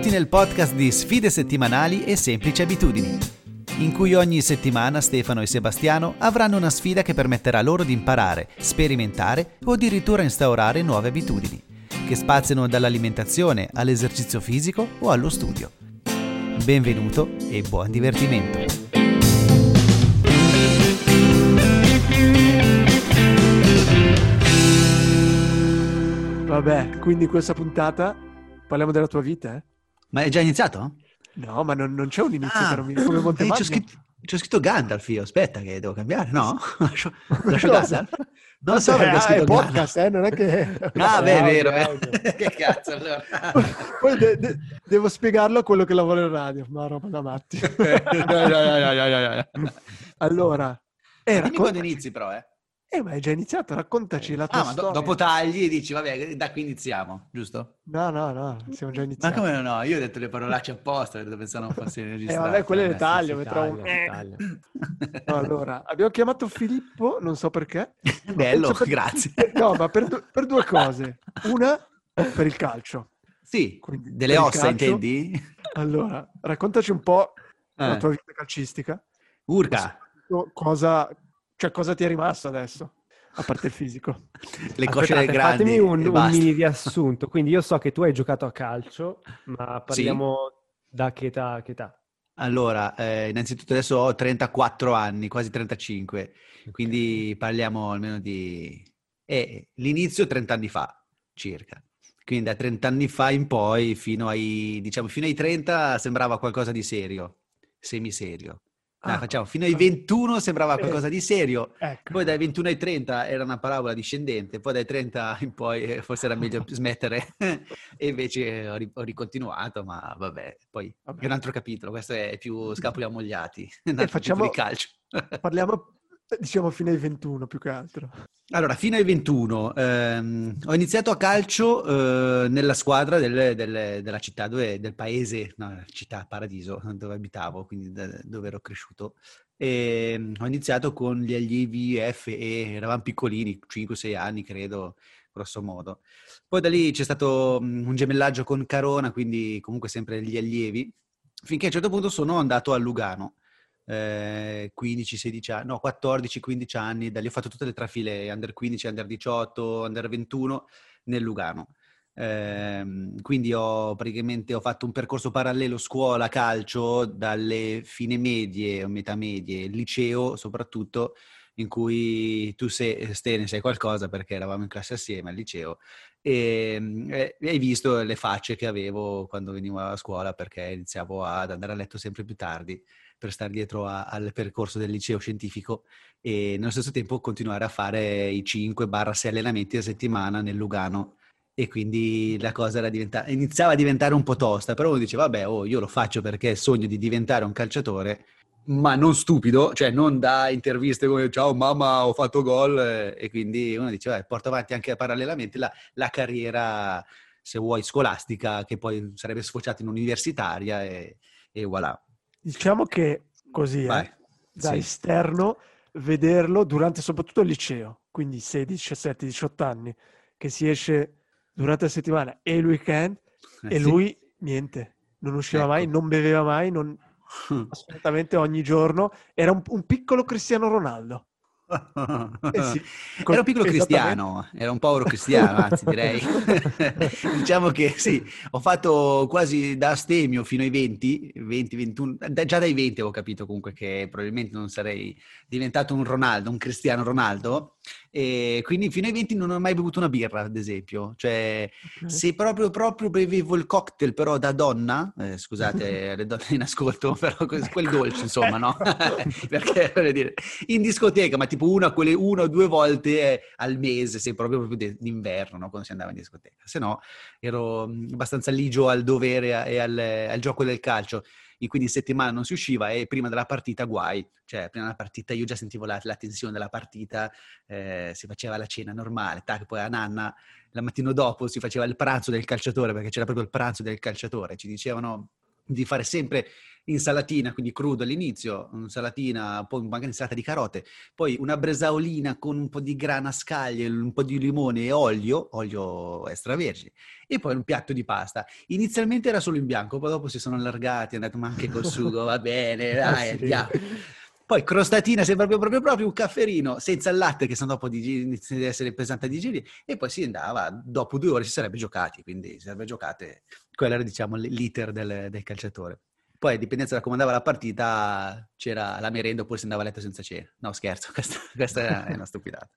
Benvenuti nel podcast di Sfide settimanali e semplici abitudini, in cui ogni settimana Stefano e Sebastiano avranno una sfida che permetterà loro di imparare, sperimentare o addirittura instaurare nuove abitudini, che spaziano dall'alimentazione all'esercizio fisico o allo studio. Benvenuto e buon divertimento! Vabbè, quindi questa puntata parliamo della tua vita, eh? Ma è già iniziato? No, ma non, non c'è un inizio Ah, per come Monte eh, c'ho, scritto, c'ho scritto Gandalf io, aspetta che devo cambiare, no? Lascio, lascio? Gandalf? Non lo so Eh, perché ho ah, scritto è Gandalf. podcast, eh? Non è che... Ah, beh, è Audio, vero. eh. audio. che cazzo, allora. Poi de- de- devo spiegarlo a quello che lavora in radio, ma roba da matti. allora, eh, Dimmi quando inizi però, eh. Eh, ma hai già iniziato, raccontaci la tua Ah, ma do- dopo tagli dici, vabbè, da qui iniziamo, giusto? No, no, no, siamo già Ma iniziati. come no? Io ho detto le parolacce apposta, perché pensavo non fosse Eh, registrato. vabbè, quelle le Eh, taglio, metterò un... No, allora, abbiamo chiamato Filippo, non so perché. Bello, per- grazie. No, ma per, du- per due cose. Una, per il calcio. Sì, Quindi, delle ossa calcio- intendi? Allora, raccontaci un po' la Eh. tua vita calcistica. Urca, Cosa, cioè, cosa ti è rimasto adesso? A parte il fisico. le cosce Aspettate, grandi fatemi un, un mini riassunto. Quindi io so che tu hai giocato a calcio, ma parliamo da che età? Che età? Allora, eh, innanzitutto adesso ho 34 anni, quasi 35, quindi parliamo almeno di... eh, l'inizio 30 anni fa, circa. Quindi da 30 anni fa in poi, fino ai, diciamo, fino ai 30 sembrava qualcosa di serio, semiserio. Ah, facciamo, fino ai 21 sembrava qualcosa di serio, Ecco. poi dai 21 ai 30 era una parabola discendente, poi dai 30 in poi eh, forse era meglio smettere e invece ho, ri- ho ricontinuato, ma vabbè, poi Vabbè. è un altro capitolo, questo è più scapoli ammogliati, un altro facciamo- di calcio. Parliamo, diciamo, fino ai 21 più che altro. Allora, fino ai 21 ehm, ho iniziato a calcio eh, nella squadra del- del- della città, dove, del paese, no, città Paradiso, dove abitavo, quindi da- dove ero cresciuto. E, mm, ho iniziato con gli allievi F e eravamo piccolini, 5-6 anni credo, grosso modo. Poi da lì c'è stato mm, un gemellaggio con Carona, quindi comunque sempre gli allievi, finché a un certo punto sono andato a Lugano. Eh, 15-16 anni, no 14-15 anni, da lì ho fatto tutte le trafile under 15, under 18, under 21 nel Lugano. Ehm, quindi ho praticamente ho fatto un percorso parallelo scuola calcio dalle fine medie metà medie, liceo soprattutto in cui tu sei, Ste, ne sai qualcosa perché eravamo in classe assieme al liceo e mm, e hai visto le facce che avevo quando venivo a scuola perché iniziavo ad andare a letto sempre più tardi per stare dietro a- al percorso del liceo scientifico e nello stesso tempo continuare a fare i 5-6 allenamenti a settimana nel Lugano. E quindi la cosa era diventa- iniziava a diventare un po' tosta, però uno diceva vabbè, oh, io lo faccio perché sogno di diventare un calciatore, ma non stupido, cioè non da interviste come ciao mamma ho fatto gol eh, e quindi uno dice vabbè, porto avanti anche parallelamente la, la carriera, se vuoi, scolastica che poi sarebbe sfociata in universitaria e, e voilà. Diciamo che così, eh, da Sì. esterno, vederlo durante soprattutto il liceo, quindi 16, 17, 18 anni, che si esce durante la settimana e il weekend, Eh, e sì. lui niente, non usciva mai, Ecco. non beveva mai, non- assolutamente ogni giorno, era un, un piccolo Cristiano Ronaldo. Eh sì, Era un piccolo cristiano, era un povero cristiano, anzi direi. diciamo che sì, ho fatto quasi da astemio fino ai 20, 20, 21, da- già dai 20 ho capito comunque che probabilmente non sarei diventato un Ronaldo, un cristiano Ronaldo, e quindi fino ai 20 non ho mai bevuto una birra, ad esempio. Cioè, Ok. se proprio, proprio bevevo il cocktail però da donna, eh, scusate le donne in ascolto, però que- quel dolce insomma, no? Perché, voglio dire, in discoteca, ma tipo una, quelle una o due volte eh, al mese, se proprio, proprio d'inverno, no? Quando si andava in discoteca. Se no, ero mh, abbastanza ligio al dovere e al, al gioco del calcio. E quindi in settimana non si usciva e prima della partita guai. Cioè, prima della partita io già sentivo la, la tensione della partita, eh, si faceva la cena normale, tac, poi a nanna la mattina dopo si faceva il pranzo del calciatore, perché c'era proprio il pranzo del calciatore, ci dicevano di fare sempre insalatina, quindi crudo all'inizio, insalatina, poi magari insalata di carote, poi una bresaolina con un po' di grana scaglie, un po' di limone e olio, olio extravergine, e poi un piatto di pasta. Inizialmente era solo in bianco, poi dopo si sono allargati, hanno detto ma anche col sugo, va bene, ah, dai, andiamo. Poi crostatina, se proprio, proprio, proprio un cafferino senza il latte, che sono dopo inizia ad essere pesante a digerire, e poi si andava, dopo due ore si sarebbe giocati, quindi si sarebbe giocate, quello era diciamo l'iter del, del calciatore. Poi, a dipendenza da come andava la partita, c'era la merenda oppure si andava a letto senza cena. No, scherzo, questa, questa è una stupidata.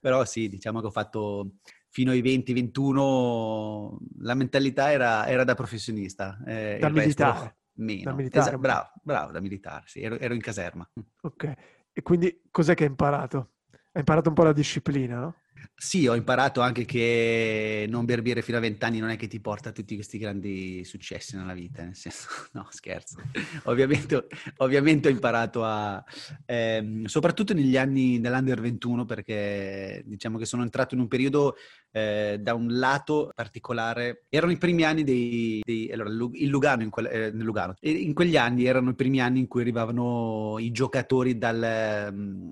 Però sì, diciamo che ho fatto fino ai 20-21, la mentalità era, era da professionista. Eh, da militare. Meno. Da militare. Esatto, bravo, bravo, da militare, sì, ero, ero in caserma. Ok, e quindi cos'è che hai imparato? Hai imparato un po' la disciplina, no? Sì, ho imparato anche che non berbire fino a vent'anni non è che ti porta a tutti questi grandi successi nella vita, nel senso, no, scherzo. ovviamente, ovviamente ho imparato a, ehm, soprattutto negli anni dell'Under 21, perché diciamo che sono entrato in un periodo eh, da un lato particolare. Erano i primi anni dei... dei allora, il Lugano, in, quel, eh, Lugano. in quegli anni erano i primi anni in cui arrivavano i giocatori dal,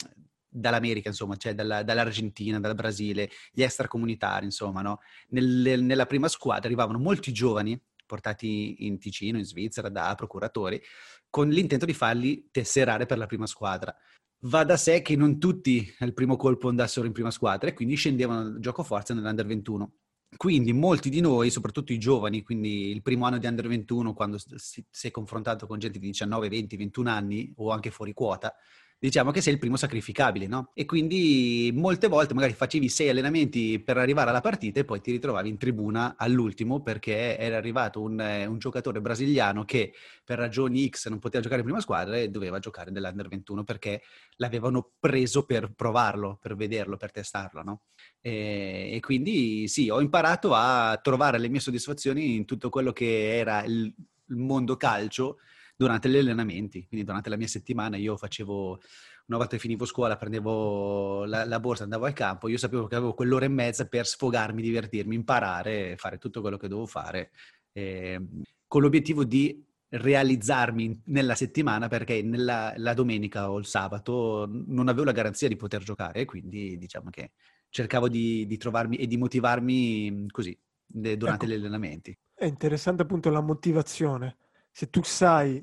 dall'America, insomma, cioè dalla, dall'Argentina, dal Brasile, gli extracomunitari, insomma, no? Nel, nella prima squadra arrivavano molti giovani portati in Ticino, in Svizzera, da procuratori, con l'intento di farli tesserare per la prima squadra. Va da sé che non tutti al primo colpo andassero in prima squadra e quindi scendevano gioco forza nell'Under 21. Quindi molti di noi, soprattutto i giovani, quindi il primo anno di Under 21, quando si, si è confrontato con gente di 19, 20, 21 anni o anche fuori quota, diciamo che sei il primo sacrificabile, no? E quindi molte volte magari facevi sei allenamenti per arrivare alla partita e poi ti ritrovavi in tribuna all'ultimo perché era arrivato un, un giocatore brasiliano che per ragioni X non poteva giocare in prima squadra e doveva giocare nell'Under 21 perché l'avevano preso per provarlo, per vederlo, per testarlo, no? E, e quindi sì, ho imparato a trovare le mie soddisfazioni in tutto quello che era il mondo calcio durante gli allenamenti, quindi durante la mia settimana io facevo, una volta che finivo scuola, prendevo la, la, borsa, andavo al campo, io sapevo che avevo quell'ora e mezza per sfogarmi, divertirmi, imparare, fare tutto quello che dovevo fare, eh, con l'obiettivo di realizzarmi nella settimana perché nella la domenica o il sabato non avevo la garanzia di poter giocare, quindi diciamo che cercavo di, di trovarmi e di motivarmi così durante ecco, gli allenamenti. È interessante appunto la motivazione se tu sai,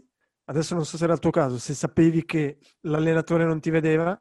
adesso non so se era il tuo caso, se sapevi che l'allenatore non ti vedeva,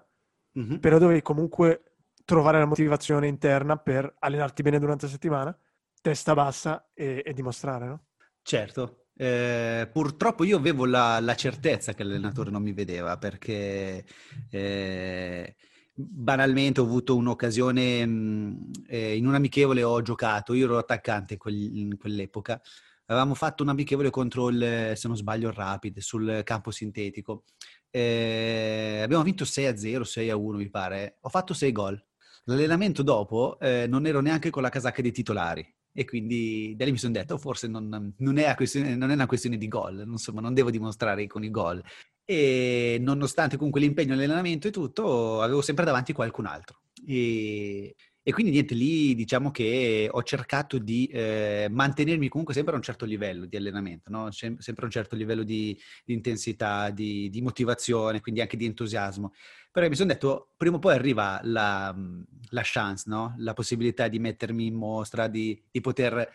mm-hmm. però dovevi comunque trovare la motivazione interna per allenarti bene durante la settimana, testa bassa e, e dimostrare, no? Certo. Eh, purtroppo io avevo la, la, certezza che l'allenatore non mi vedeva perché eh, banalmente ho avuto un'occasione mh, eh, in un amichevole ho giocato, io ero attaccante in quell'epoca avevamo fatto un amichevole contro il, se non sbaglio, il Rapid sul campo sintetico. Eh, abbiamo vinto 6-0, 6-1 mi pare. Ho fatto 6 gol. L'allenamento dopo eh, non ero neanche con la casacca dei titolari e quindi da lì mi sono detto forse non, non, è non, è una questione di gol, insomma non devo dimostrare con i gol. E nonostante comunque l'impegno nell'allenamento e tutto, avevo sempre davanti qualcun altro. E e quindi niente, lì diciamo che ho cercato di eh, mantenermi comunque sempre a un certo livello di allenamento, no? sempre a un certo livello di, di intensità, di, di, motivazione, quindi anche di entusiasmo. Però mi sono detto, prima o poi arriva la, la chance, no? la possibilità di mettermi in mostra, di, di poter,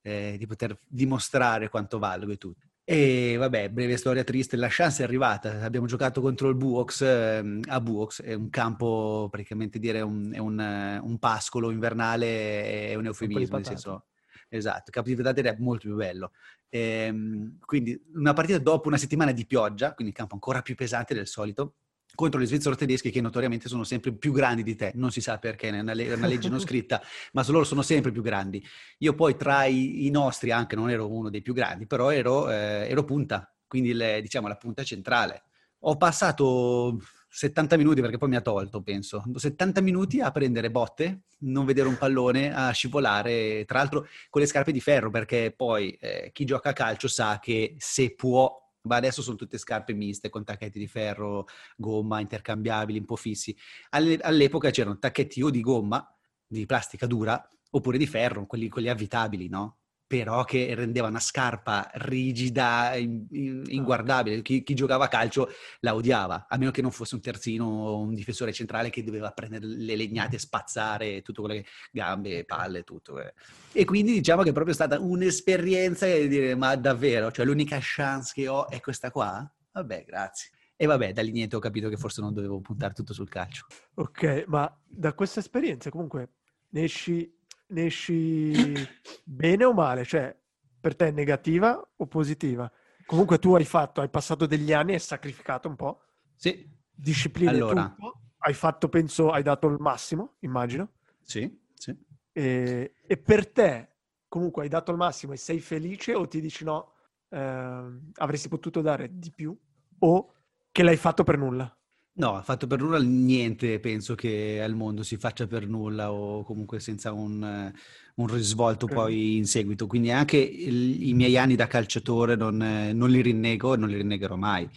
eh, poter, dimostrare quanto valgo e tutto. E vabbè, breve storia triste, la chance è arrivata. Abbiamo giocato contro il Buox eh, a Buox, è un campo praticamente dire un, è un, un pascolo invernale, è un eufemismo, nel senso esatto, il campo di patate è molto più bello. E, ehm, quindi una partita dopo una settimana di pioggia, quindi il campo ancora più pesante del solito, contro gli svizzeri tedeschi che notoriamente sono sempre più grandi di te, non si sa perché, è una, le- una legge non scritta, ma loro sono sempre più grandi. Io poi tra i, i nostri anche non ero uno dei più grandi, però ero, eh, ero punta, quindi le, diciamo la punta centrale. Ho passato 70 minuti perché poi mi ha tolto, penso, 70 minuti a prendere botte, non vedere un pallone, a scivolare, tra l'altro con le scarpe di ferro, perché poi eh, chi gioca a calcio sa che se può ma adesso sono tutte scarpe miste con tacchetti di ferro, gomma, intercambiabili, un po' fissi. All'epoca c'erano tacchetti o di gomma, di plastica dura, oppure di ferro, quelli, quelli avvitabili, no? Però che rendeva una scarpa rigida, in, in, ah. inguardabile. Chi, chi, giocava a calcio la odiava, a meno che non fosse un terzino o un difensore centrale che doveva prendere le legnate, spazzare tutto quello che... gambe, palle, tutto. Eh. E quindi diciamo che è proprio stata un'esperienza di dire, ma davvero, cioè l'unica chance che ho è questa qua? Vabbè, grazie. E vabbè, da lì niente ho capito che forse non dovevo puntare tutto sul calcio. Ok, ma da questa esperienza comunque ne esci ne esci bene o male? Cioè, per te è negativa o positiva? Comunque tu hai fatto, hai passato degli anni e hai sacrificato un po'. Sì. Disciplina allora. tutto. Hai fatto, penso, hai dato il massimo, immagino. Sì, sì. E, e per te, comunque, hai dato il massimo e sei felice o ti dici no, eh, avresti potuto dare di più o che l'hai fatto per nulla? No, fatto per nulla niente, penso che al mondo si faccia per nulla o comunque senza un, un risvolto poi in seguito. Quindi anche il, i miei anni da calciatore non, non, li rinnego e non li rinnegherò mai.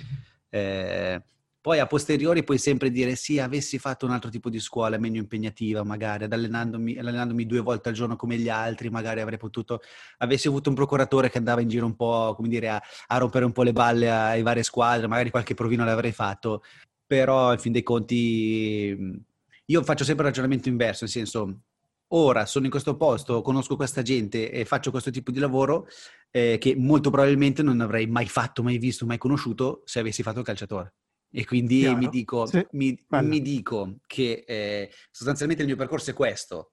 Eh, poi a posteriori puoi sempre dire sì, avessi fatto un altro tipo di scuola meno impegnativa, magari allenandomi, allenandomi due volte al giorno come gli altri, magari avrei potuto, avessi avuto un procuratore che andava in giro un po', come dire, a, a rompere un po' le balle ai varie squadre, magari qualche provino l'avrei fatto però in fin dei conti io faccio sempre il ragionamento inverso, nel senso ora sono in questo posto, conosco questa gente e faccio questo tipo di lavoro eh, che molto probabilmente non avrei mai fatto, mai visto, mai conosciuto se avessi fatto il calciatore. E quindi mi dico, sì, mi, mi dico, che eh, sostanzialmente il mio percorso è questo.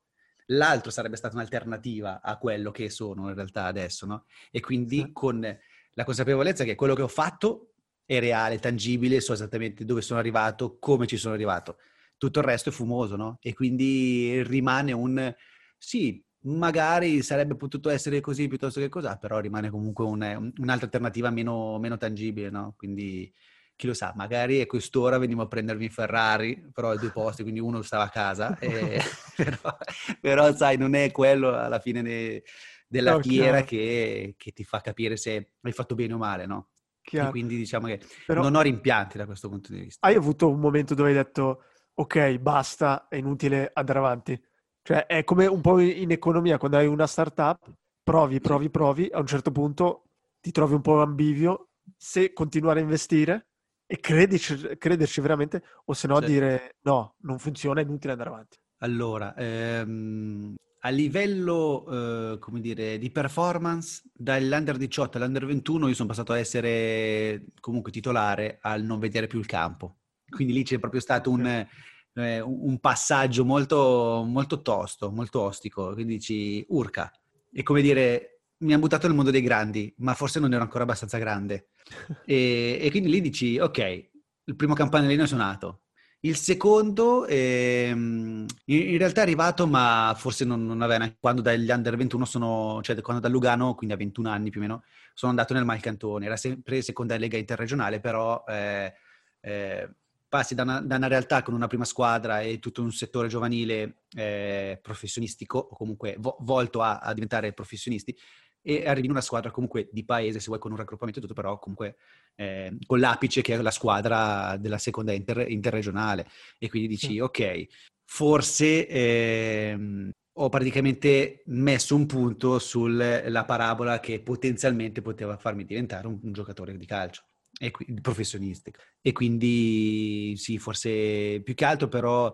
L'altro sarebbe stata un'alternativa a quello che sono in realtà adesso, no? E quindi sì. con la consapevolezza che quello che ho fatto è reale, tangibile, so esattamente dove sono arrivato, come ci sono arrivato. Tutto il resto è fumoso, no? E quindi rimane un... Sì, magari sarebbe potuto essere così piuttosto che cos'ha, però rimane comunque un, un'altra alternativa meno, meno, tangibile, no? Quindi chi lo sa, magari a quest'ora venivo a prendermi Ferrari, però ai due posti, quindi uno stava a casa, e, però, però, sai, non è quello alla fine de, della fiera che, che, ti fa capire se hai fatto bene o male, no? Chiaro. E quindi diciamo che Però non ho rimpianti da questo punto di vista. Hai avuto un momento dove hai detto ok, basta, è inutile andare avanti. Cioè è come un po' in economia, quando hai una startup, provi, provi, provi, a un certo punto ti trovi un po' ambivio se continuare a investire e crederci, crederci veramente o se no certo. dire no, non funziona, è inutile andare avanti. Allora, ehm, a livello, eh, come dire, di performance, dall'Under 18 all'Under 21 io sono passato a essere comunque titolare al non vedere più il campo. Quindi lì c'è proprio stato un, eh, un passaggio molto, molto tosto, molto ostico. Quindi dici, urca. È come dire, mi hanno buttato nel mondo dei grandi, ma forse non ero ancora abbastanza grande. E, e quindi lì dici, ok, il primo campanellino è suonato il secondo ehm, in, realtà è arrivato, ma forse non, non aveva quando dagli under 21 sono, cioè quando da Lugano, quindi a 21 anni più o meno, sono andato nel Malcantone. Era sempre seconda lega interregionale, però eh, eh, passi da una, da una, realtà con una prima squadra e tutto un settore giovanile eh, professionistico, o comunque vo- volto a, a diventare professionisti, e arrivi in una squadra comunque di paese, se vuoi con un raggruppamento e tutto, però comunque eh, con l'apice che è la squadra della seconda inter- interregionale. E quindi dici, sì. ok, forse eh, ho praticamente messo un punto sulla parabola che potenzialmente poteva farmi diventare un, un giocatore di calcio. E qui, professionistico. E quindi sì, forse più che altro però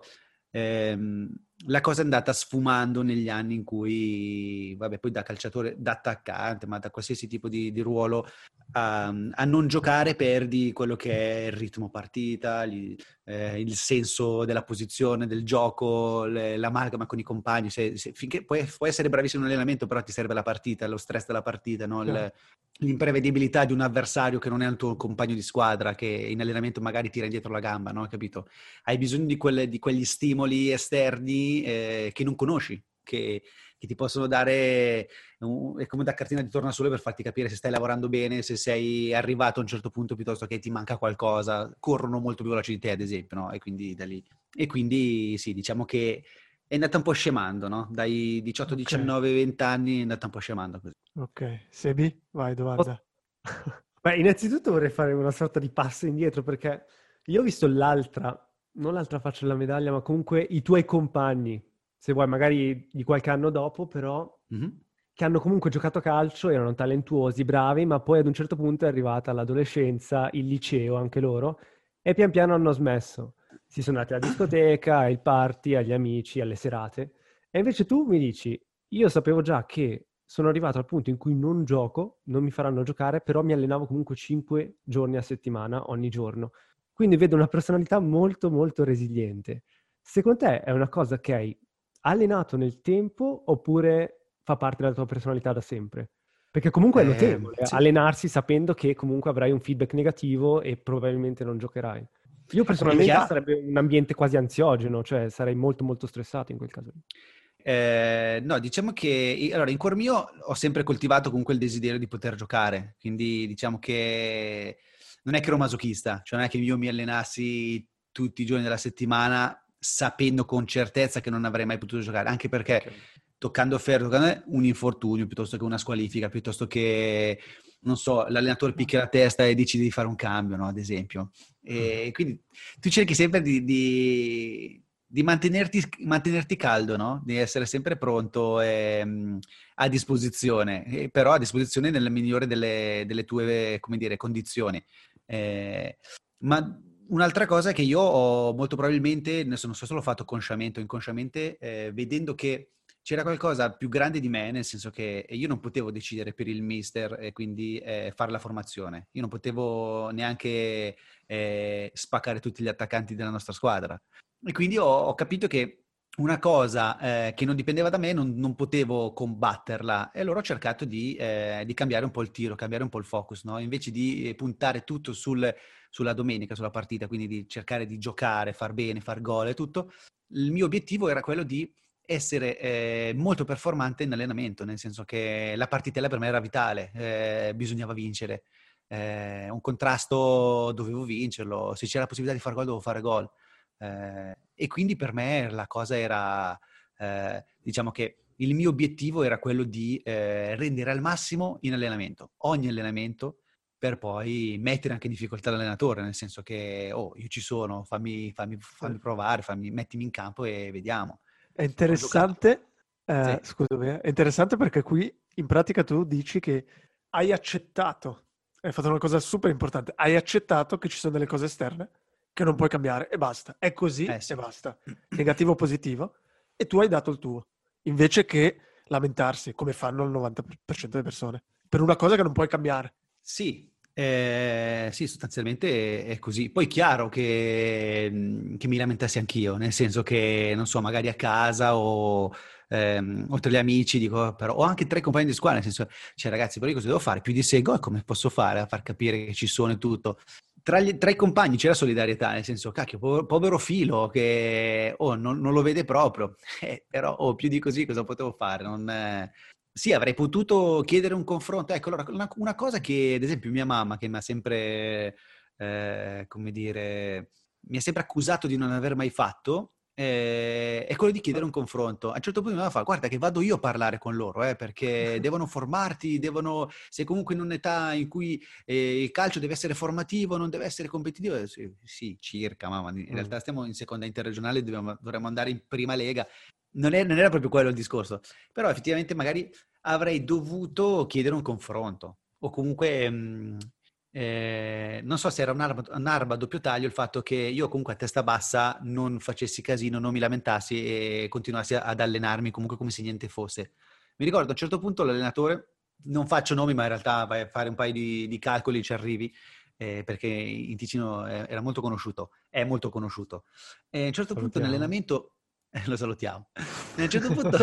ehm, la cosa è andata sfumando negli anni in cui, vabbè, poi da calciatore, da attaccante, ma da qualsiasi tipo di, di ruolo, a, a, non giocare perdi quello che è il ritmo partita, gli, eh, il senso della posizione, del gioco, le, l'amalgama con i compagni. Se, se, finché puoi, puoi, essere bravissimo in allenamento, però ti serve la partita, lo stress della partita, no? il, l'imprevedibilità di un avversario che non è il tuo compagno di squadra, che in allenamento magari tira indietro la gamba, no? capito? Hai bisogno di, quelle, di quegli stimoli esterni eh, che non conosci, che, che ti possono dare, uh, è come da cartina di tornasole per farti capire se stai lavorando bene, se sei arrivato a un certo punto piuttosto che ti manca qualcosa, corrono molto più veloci di te ad esempio, no? E quindi da lì. E quindi sì, diciamo che è andata un po' scemando, no? Dai 18, okay. 19, 20 anni è andata un po' scemando così. Ok, Sebi, vai, domanda. Beh, innanzitutto vorrei fare una sorta di passo indietro perché io ho visto l'altra, non l'altra faccia della medaglia, ma comunque i tuoi compagni se vuoi magari di qualche anno dopo, però mm-hmm. che hanno comunque giocato a calcio, erano talentuosi, bravi, ma poi ad un certo punto è arrivata l'adolescenza, il liceo anche loro, e pian piano hanno smesso. Si sono andati alla discoteca, ai party, agli amici, alle serate. E invece tu mi dici, io sapevo già che sono arrivato al punto in cui non gioco, non mi faranno giocare, però mi allenavo comunque 5 giorni a settimana, ogni giorno. Quindi vedo una personalità molto, molto resiliente. Secondo te è una cosa che hai allenato nel tempo oppure fa parte della tua personalità da sempre? Perché comunque è eh, notevole eh, sì. allenarsi sapendo che comunque avrai un feedback negativo e probabilmente non giocherai. Io personalmente sarebbe un ambiente quasi ansiogeno, cioè sarei molto molto stressato in quel caso. Eh, no, diciamo che allora, in cuor mio ho sempre coltivato comunque il desiderio di poter giocare, quindi diciamo che non è che ero masochista, cioè non è che io mi allenassi tutti i giorni della settimana sapendo con certezza che non avrei mai potuto giocare, anche perché okay. toccando ferro, toccando un infortunio piuttosto che una squalifica, piuttosto che, non so, l'allenatore picchia la testa e decide di fare un cambio, no? ad esempio. E mm. quindi tu cerchi sempre di, di di mantenerti, mantenerti, caldo, no? Di essere sempre pronto e, um, a disposizione, e però a disposizione nella migliore delle, delle tue, dire, condizioni. Eh, ma un'altra cosa che io ho molto probabilmente, non so se l'ho fatto consciamente o inconsciamente, eh, vedendo che c'era qualcosa più grande di me, nel senso che io non potevo decidere per il mister e quindi eh, fare la formazione. Io non potevo neanche eh, spaccare tutti gli attaccanti della nostra squadra. E quindi ho, ho capito che una cosa eh, che non dipendeva da me non, non, potevo combatterla e allora ho cercato di, eh, di, cambiare un po' il tiro, cambiare un po' il focus, no? invece di puntare tutto sul, sulla domenica, sulla partita, quindi di cercare di giocare, far bene, far gol e tutto, il mio obiettivo era quello di essere eh, molto performante in allenamento, nel senso che la partitella per me era vitale, eh, bisognava vincere, eh, un contrasto dovevo vincerlo, se c'era la possibilità di fare gol dovevo fare gol. Eh, e quindi per me la cosa era, eh, diciamo che il mio obiettivo era quello di eh, rendere al massimo in allenamento, ogni allenamento, per poi mettere anche in difficoltà l'allenatore, nel senso che, oh, io ci sono, fammi, fammi, fammi provare, fammi, mettimi in campo e vediamo. È interessante, eh, sì. scusami, eh, è interessante perché qui in pratica tu dici che hai accettato, hai fatto una cosa super importante, hai accettato che ci sono delle cose esterne che non puoi cambiare e basta. È così eh, sì. e basta. Negativo o positivo. E tu hai dato il tuo. Invece che lamentarsi, come fanno il 90% delle persone, per una cosa che non puoi cambiare. Sì, eh, sì, sostanzialmente è così. Poi chiaro che, mm, che, mi lamentassi anch'io, nel senso che, non so, magari a casa o, ehm, o tra gli amici, dico, però, o anche tra i compagni di squadra, nel senso, cioè ragazzi, però io cosa devo fare? Più di seguo e come posso fare a far capire che ci sono e tutto? Tra, gli, tra, i compagni c'era solidarietà, nel senso, cacchio, povero, povero filo che oh, non, non, lo vede proprio, eh, però oh, più di così cosa potevo fare? Non, eh... Sì, avrei potuto chiedere un confronto. Ecco, allora, una, una, cosa che, ad esempio, mia mamma, che mi ha sempre, eh, come dire, mi ha sempre accusato di non aver mai fatto, eh, è quello di chiedere un confronto. A un certo punto mi fa, guarda che vado io a parlare con loro, eh, perché devono formarti, devono, sei comunque in un'età in cui eh, il calcio deve essere formativo, non deve essere competitivo. Eh, sì, sì circa, mamma, in mm. realtà stiamo in seconda interregionale, dobbiamo, dovremmo andare in prima lega. Non, è, non era proprio quello il discorso, però effettivamente magari avrei dovuto chiedere un confronto o comunque mh, mm, eh, non so se era un'arma, un'arma, a doppio taglio il fatto che io comunque a testa bassa non facessi casino, non mi lamentassi e continuassi ad allenarmi comunque come se niente fosse. Mi ricordo a un certo punto l'allenatore, non faccio nomi ma in realtà vai a fare un paio di, di calcoli ci arrivi, eh, perché in Ticino era molto conosciuto, è molto conosciuto. E a un certo Salutiamo. punto in allenamento lo salutiamo. A un certo punto,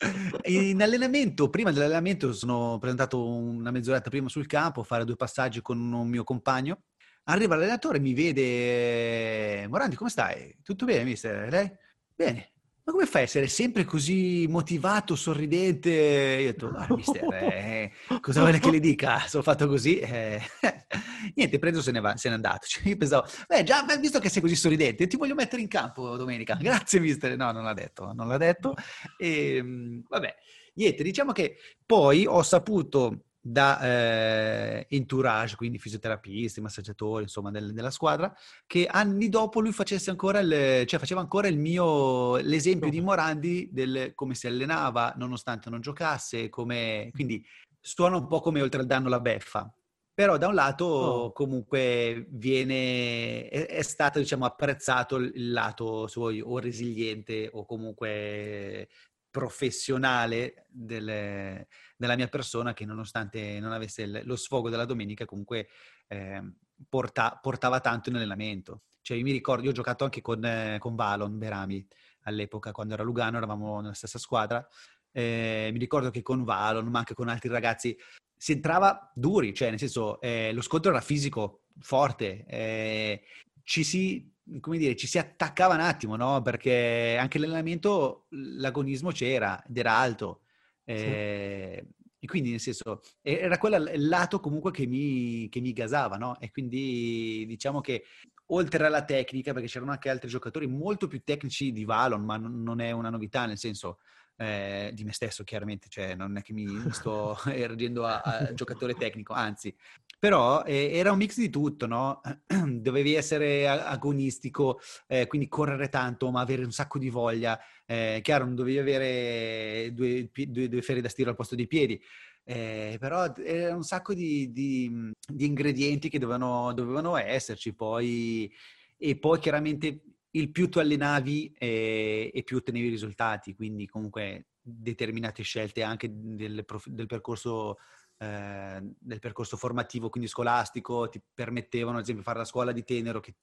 in allenamento, prima dell'allenamento, sono presentato una mezz'oretta prima sul campo a fare due passaggi con un mio compagno. Arriva l'allenatore mi vede, Morandi, come stai? Tutto bene, mister? Lei? Bene. Ma come fai a essere sempre così motivato, sorridente? Io ho detto, guarda, mister, eh, cosa vuole che le dica? Sono fatto così. Eh, niente, preso se ne, va, se n'è andato. Cioè, io pensavo, beh, già, visto che sei così sorridente, ti voglio mettere in campo domenica. Grazie, mister. No, non l'ha detto, non l'ha detto. E, ehm, vabbè, niente, diciamo che poi ho saputo da eh, entourage, quindi fisioterapisti, massaggiatori, insomma, del, della squadra, che anni dopo lui facesse ancora il, cioè faceva ancora il mio, l'esempio di Morandi del come si allenava, nonostante non giocasse, come, quindi suona un po' come oltre al danno la beffa. Però da un lato oh. comunque viene, è, è, stato diciamo apprezzato il lato suo o resiliente o comunque professionale delle, della mia persona che nonostante non avesse il, lo sfogo della domenica comunque eh, porta, portava tanto in allenamento. Cioè io mi ricordo, io ho giocato anche con, eh, con Valon Berami all'epoca quando era Lugano, eravamo nella stessa squadra. Eh, mi ricordo che con Valon, ma anche con altri ragazzi, si entrava duri, cioè nel senso eh, lo scontro era fisico, forte, eh, ci si come dire, ci si attaccava un attimo, no? Perché anche l'allenamento, l'agonismo c'era ed era alto. Sì. Eh, e quindi, nel senso, era quello il lato comunque che mi, che mi gasava, no? E quindi diciamo che oltre alla tecnica, perché c'erano anche altri giocatori molto più tecnici di Valon, ma non è una novità, nel senso, eh, di me stesso chiaramente, cioè non è che mi, sto ergendo a, a, giocatore tecnico, anzi, però eh, era un mix di tutto, no? Dovevi essere agonistico, eh, quindi correre tanto, ma avere un sacco di voglia, eh, chiaro, non dovevi avere due, due, due ferri da stiro al posto dei piedi, eh, però era un sacco di, di, di ingredienti che dovevano, dovevano esserci. Poi, e poi chiaramente il più tu allenavi e, e più ottenevi risultati, quindi comunque determinate scelte anche del, del percorso eh, del percorso formativo, quindi scolastico, ti permettevano ad esempio fare la scuola di tenero che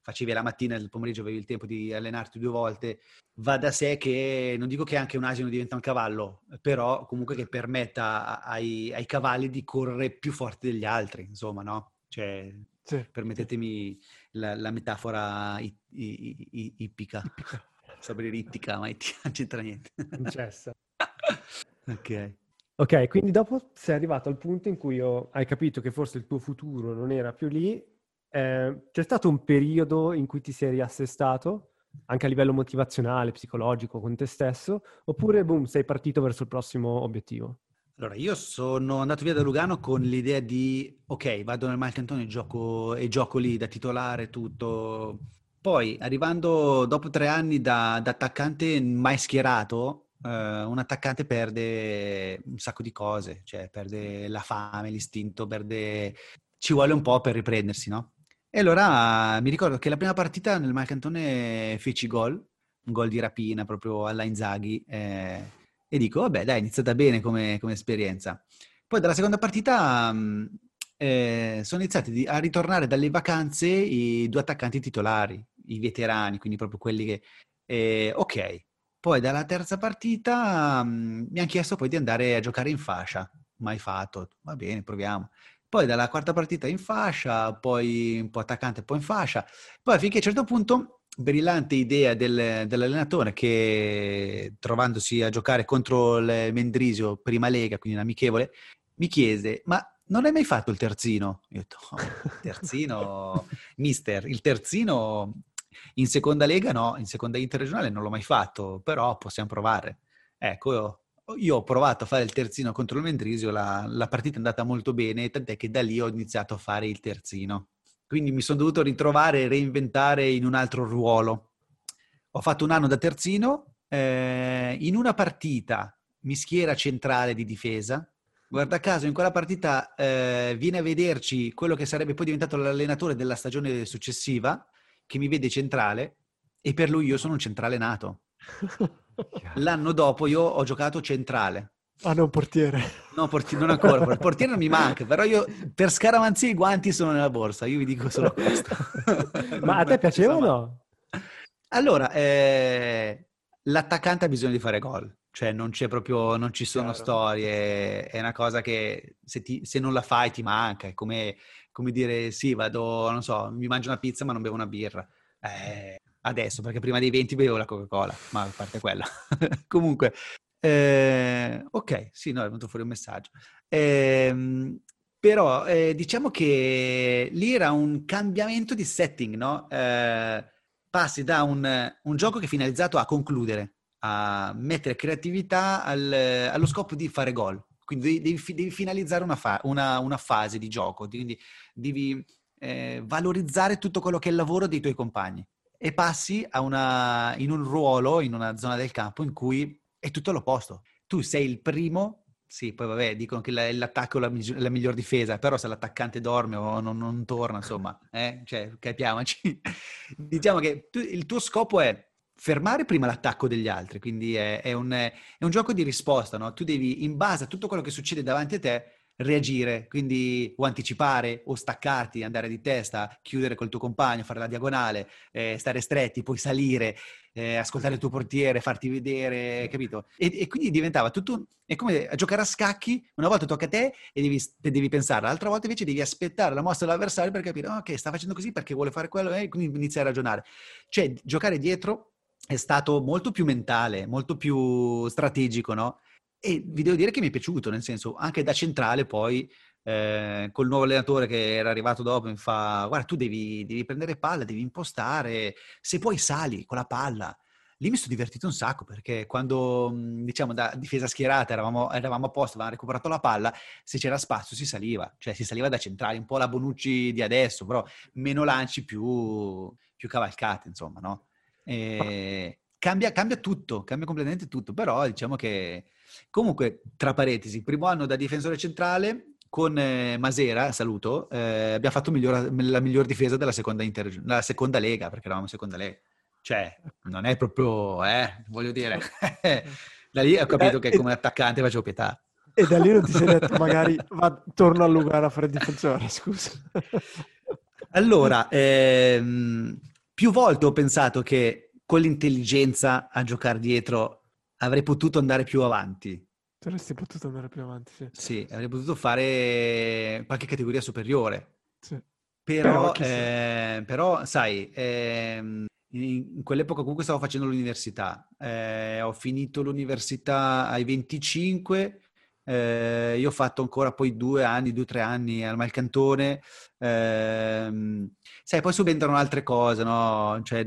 facevi la mattina e il pomeriggio avevi il tempo di allenarti due volte, va da sé che non dico che anche un asino diventa un cavallo, però comunque che permetta ai, ai cavalli di correre più forti degli altri, insomma, no? Cioè, sì. permettetemi la, la metafora i, i, i, ippica. Saprei ittica, ma non c'entra niente. Cessa. ok. Ok, quindi dopo sei arrivato al punto in cui hai capito che forse il tuo futuro non era più lì. Eh, c'è stato un periodo in cui ti sei riassestato, anche a livello motivazionale, psicologico, con te stesso, oppure boom, sei partito verso il prossimo obiettivo? Allora, io sono andato via da Lugano con l'idea di, ok, vado nel Malcantone e gioco, e gioco lì da titolare, tutto. Poi, arrivando dopo tre anni da, da attaccante mai schierato, eh, un attaccante perde un sacco di cose, cioè perde la fame, l'istinto, perde... ci vuole un po' per riprendersi, no? E allora mi ricordo che la prima partita nel Malcantone feci gol, un gol di rapina proprio alla Inzaghi. Eh, e dico, vabbè, dai, è iniziata bene come, come esperienza. Poi dalla seconda partita eh, sono iniziati a ritornare dalle vacanze i due attaccanti titolari, i veterani, quindi proprio quelli che... Eh, ok, poi dalla terza partita mh, mi hanno chiesto poi di andare a giocare in fascia, mai fatto, va bene, proviamo. Poi dalla quarta partita in fascia, poi un po' attaccante, poi in fascia. Poi finché a un certo punto brillante idea del, dell'allenatore che trovandosi a giocare contro il Mendrisio prima Lega, quindi un amichevole, mi chiese, ma non hai mai fatto il terzino? Io ho detto, oh, terzino, mister, il terzino in seconda Lega no, in seconda interregionale non l'ho mai fatto, però possiamo provare. Ecco, io, io ho provato a fare il terzino contro il Mendrisio, la, la partita è andata molto bene, tant'è che da lì ho iniziato a fare il terzino. Quindi mi sono dovuto ritrovare e reinventare in un altro ruolo. Ho fatto un anno da terzino, eh, in una partita mi schiera centrale di difesa. Guarda caso, in quella partita eh, viene a vederci quello che sarebbe poi diventato l'allenatore della stagione successiva, che mi vede centrale, e per lui io sono un centrale nato. L'anno dopo io ho giocato centrale. Ah, non portiere. No, porti- non ancora. Il portiere non mi manca, però io per scaramanzia i guanti sono nella borsa, io vi dico solo questo. Ma a te piaceva o no? Allora, eh, l'attaccante ha bisogno di fare gol, cioè non c'è proprio, non ci sono Chiaro. storie, è una cosa che se, ti, se, non la fai ti manca, è come, come, dire sì, vado, non so, mi mangio una pizza ma non bevo una birra. Eh, adesso, perché prima dei 20 bevo la Coca-Cola, ma a parte quella. Comunque, eh, ok, sì, no, è venuto fuori un messaggio. Eh, però eh, diciamo che lì era un cambiamento di setting, no? Eh, passi da un, un, gioco che è finalizzato a concludere, a mettere creatività al, allo scopo di fare gol, Quindi devi, devi finalizzare una, fa- una, una, fase di gioco, quindi devi eh, valorizzare tutto quello che è il lavoro dei tuoi compagni e passi una, in un ruolo, in una zona del campo in cui è tutto l'opposto. Tu sei il primo, sì, poi vabbè, dicono che l'attacco è la, miglior difesa, però se l'attaccante dorme o non, non torna, insomma, eh? cioè, capiamoci. diciamo che tu, il tuo scopo è fermare prima l'attacco degli altri, quindi è, è, un, è un, gioco di risposta, no? Tu devi, in base a tutto quello che succede davanti a te, reagire, quindi o anticipare o staccarti, andare di testa, chiudere col tuo compagno, fare la diagonale, eh, stare stretti, poi salire, eh, ascoltare il tuo portiere, farti vedere, capito? E, e quindi diventava tutto, è come giocare a scacchi, una volta tocca a te e devi, devi pensare, l'altra volta invece devi aspettare la mossa dell'avversario per capire, oh, ok, sta facendo così perché vuole fare quello e quindi iniziare a ragionare. Cioè, giocare dietro è stato molto più mentale, molto più strategico, no? E vi devo dire che mi è piaciuto, nel senso, anche da centrale poi, eh, col nuovo allenatore che era arrivato dopo, mi fa, guarda, tu devi, devi prendere palla, devi impostare, se poi sali con la palla. Lì mi sono divertito un sacco perché quando, diciamo, da difesa schierata eravamo, eravamo a posto, avevamo recuperato la palla, se c'era spazio si saliva, cioè si saliva da centrale, un po' la Bonucci di adesso, però meno lanci, più, più cavalcate, insomma, no? E cambia, cambia tutto, cambia completamente tutto, però diciamo che comunque, tra parentesi, primo anno da difensore centrale con eh, Masera, saluto, eh, abbiamo fatto miglior, la miglior difesa della seconda, inter, la seconda lega, perché eravamo seconda lega. Cioè, non è proprio, eh, voglio dire, da lì ho capito che come attaccante facevo pietà. E da lì non ti sei detto magari va, torno a Lugano a fare il difensore, scusa. Allora, ehm, più volte ho pensato che con l'intelligenza a giocare dietro avrei potuto andare più avanti. Avresti potuto andare più avanti, sì. Sì, avrei potuto fare qualche categoria superiore. Sì. Però, però, eh, però sai, eh, in quell'epoca comunque stavo facendo l'università. Eh, ho finito l'università ai 25, eh, io ho fatto ancora poi due anni, due o tre anni al Malcantone. Eh, sai, poi subentrano altre cose, no? Cioè,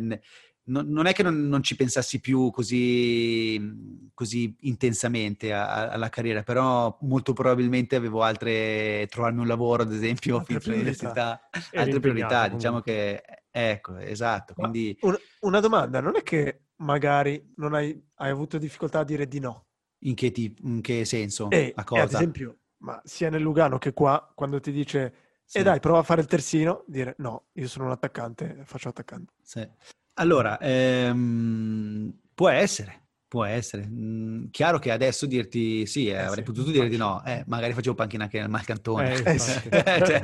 no, non è che non, non, ci pensassi più così, così intensamente a, a, alla carriera, però molto probabilmente avevo altre, trovarmi un lavoro, ad esempio, altre l'università, altre priorità, diciamo che, ecco, esatto. Quindi... Una, una domanda, non è che magari non hai, hai avuto difficoltà a dire di no? In che, ti, in che senso? E, a cosa? ad esempio, ma sia nel Lugano che qua, quando ti dice sì. e dai, prova a fare il terzino, dire no, io sono un attaccante, faccio attaccante. Sì. Allora, ehm, può essere, può essere. Mm, chiaro che adesso dirti sì, eh, eh avrei sì, potuto dire di no, eh, magari facevo panchina anche nel Malcantone. Eh, cioè,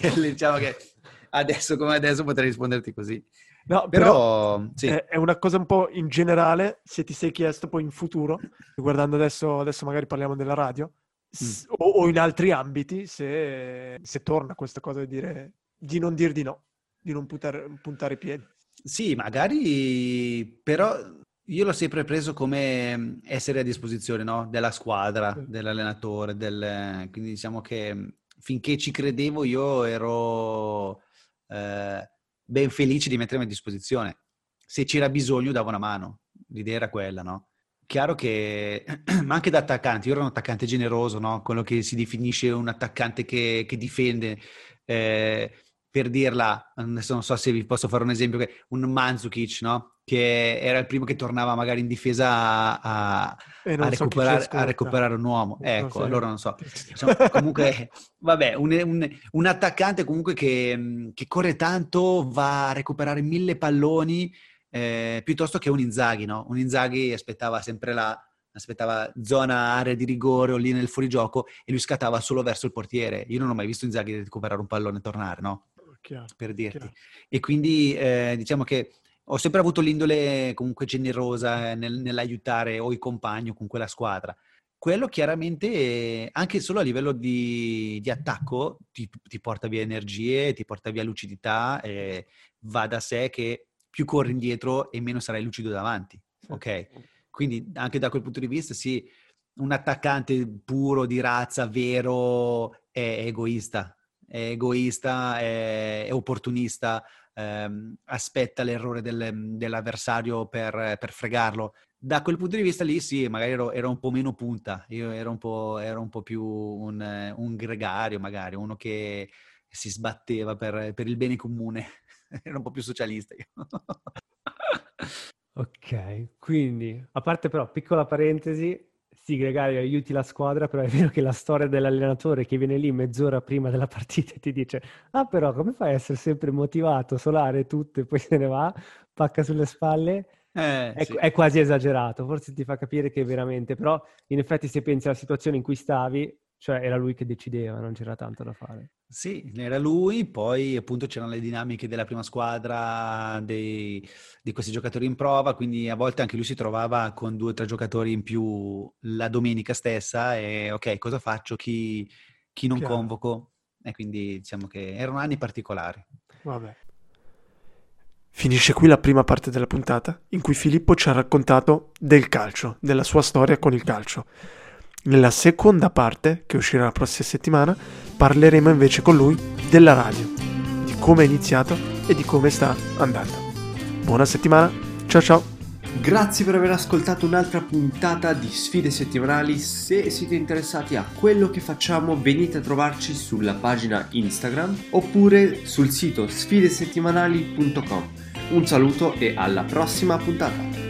diciamo che adesso come adesso potrei risponderti così. No, però, però sì. è una cosa un po' in generale, se ti sei chiesto poi in futuro, guardando adesso, adesso magari parliamo della radio, mm. o, o, in altri ambiti, se, se, torna questa cosa di dire di non dir di no, di non puntare, puntare i piedi. Sì, magari, però io l'ho sempre preso come essere a disposizione no? della squadra, sì. dell'allenatore, del... quindi diciamo che finché ci credevo io ero... Eh, ben felice di mettermi a disposizione. Se c'era bisogno davo una mano, l'idea era quella, no? Chiaro che, ma anche da attaccante, io ero un attaccante generoso, no? Quello che si definisce un attaccante che, che difende. Eh, per dirla, adesso non so se vi posso fare un esempio, che un Manzukic, no? Che era il primo che tornava magari in difesa a, a, a, recuperare, a recuperare, un uomo. Ecco, non allora non so. Insomma, comunque, vabbè, un, un, un, attaccante comunque che, che, corre tanto, va a recuperare mille palloni, eh, piuttosto che un Inzaghi, no? Un Inzaghi aspettava sempre la, aspettava zona area di rigore o lì nel fuorigioco e lui scattava solo verso il portiere. Io non ho mai visto Inzaghi recuperare un pallone e tornare, no? Chiaro, per dirti. Chiaro. E quindi eh, diciamo che ho sempre avuto l'indole comunque generosa nel, nell'aiutare o i compagni o con quella squadra. Quello chiaramente, anche solo a livello di, di attacco, ti, ti, porta via energie, ti porta via lucidità, e va da sé che più corri indietro e meno sarai lucido davanti. Ok? Quindi anche da quel punto di vista, sì, un attaccante puro di razza, vero, è egoista, egoista, è, opportunista, ehm, aspetta l'errore del, dell'avversario per, per, fregarlo. da quel punto di vista lì sì, magari ero, ero un po' meno punta, io ero un po', ero un po più un, un, gregario magari, uno che si sbatteva per, per il bene comune, ero un po' più socialista io. ok, quindi a parte però, piccola parentesi, sì, Gregario, aiuti la squadra, però è vero che la storia dell'allenatore che viene lì mezz'ora prima della partita e ti dice ah però come fai a essere sempre motivato, solare tutto e poi se ne va, pacca sulle spalle eh, è, sì. è, quasi esagerato, forse ti fa capire che veramente, però in effetti se pensi alla situazione in cui stavi, cioè era lui che decideva, non c'era tanto da fare. Sì, era lui, poi appunto c'erano le dinamiche della prima squadra, dei, di questi giocatori in prova, quindi a volte anche lui si trovava con due o tre giocatori in più la domenica stessa e ok, cosa faccio? Chi, chi non Chiaro. convoco? E quindi diciamo che erano anni particolari. Vabbè. Finisce qui la prima parte della puntata in cui Filippo ci ha raccontato del calcio, della sua storia con il calcio. Nella seconda parte, che uscirà la prossima settimana, parleremo invece con lui della radio, di come è iniziato e di come sta andando. Buona settimana, ciao ciao! Grazie per aver ascoltato un'altra puntata di Sfide Settimanali. Se siete interessati a quello che facciamo, venite a trovarci sulla pagina Instagram oppure sul sito sfidesettimanali.com. Un saluto e alla prossima puntata!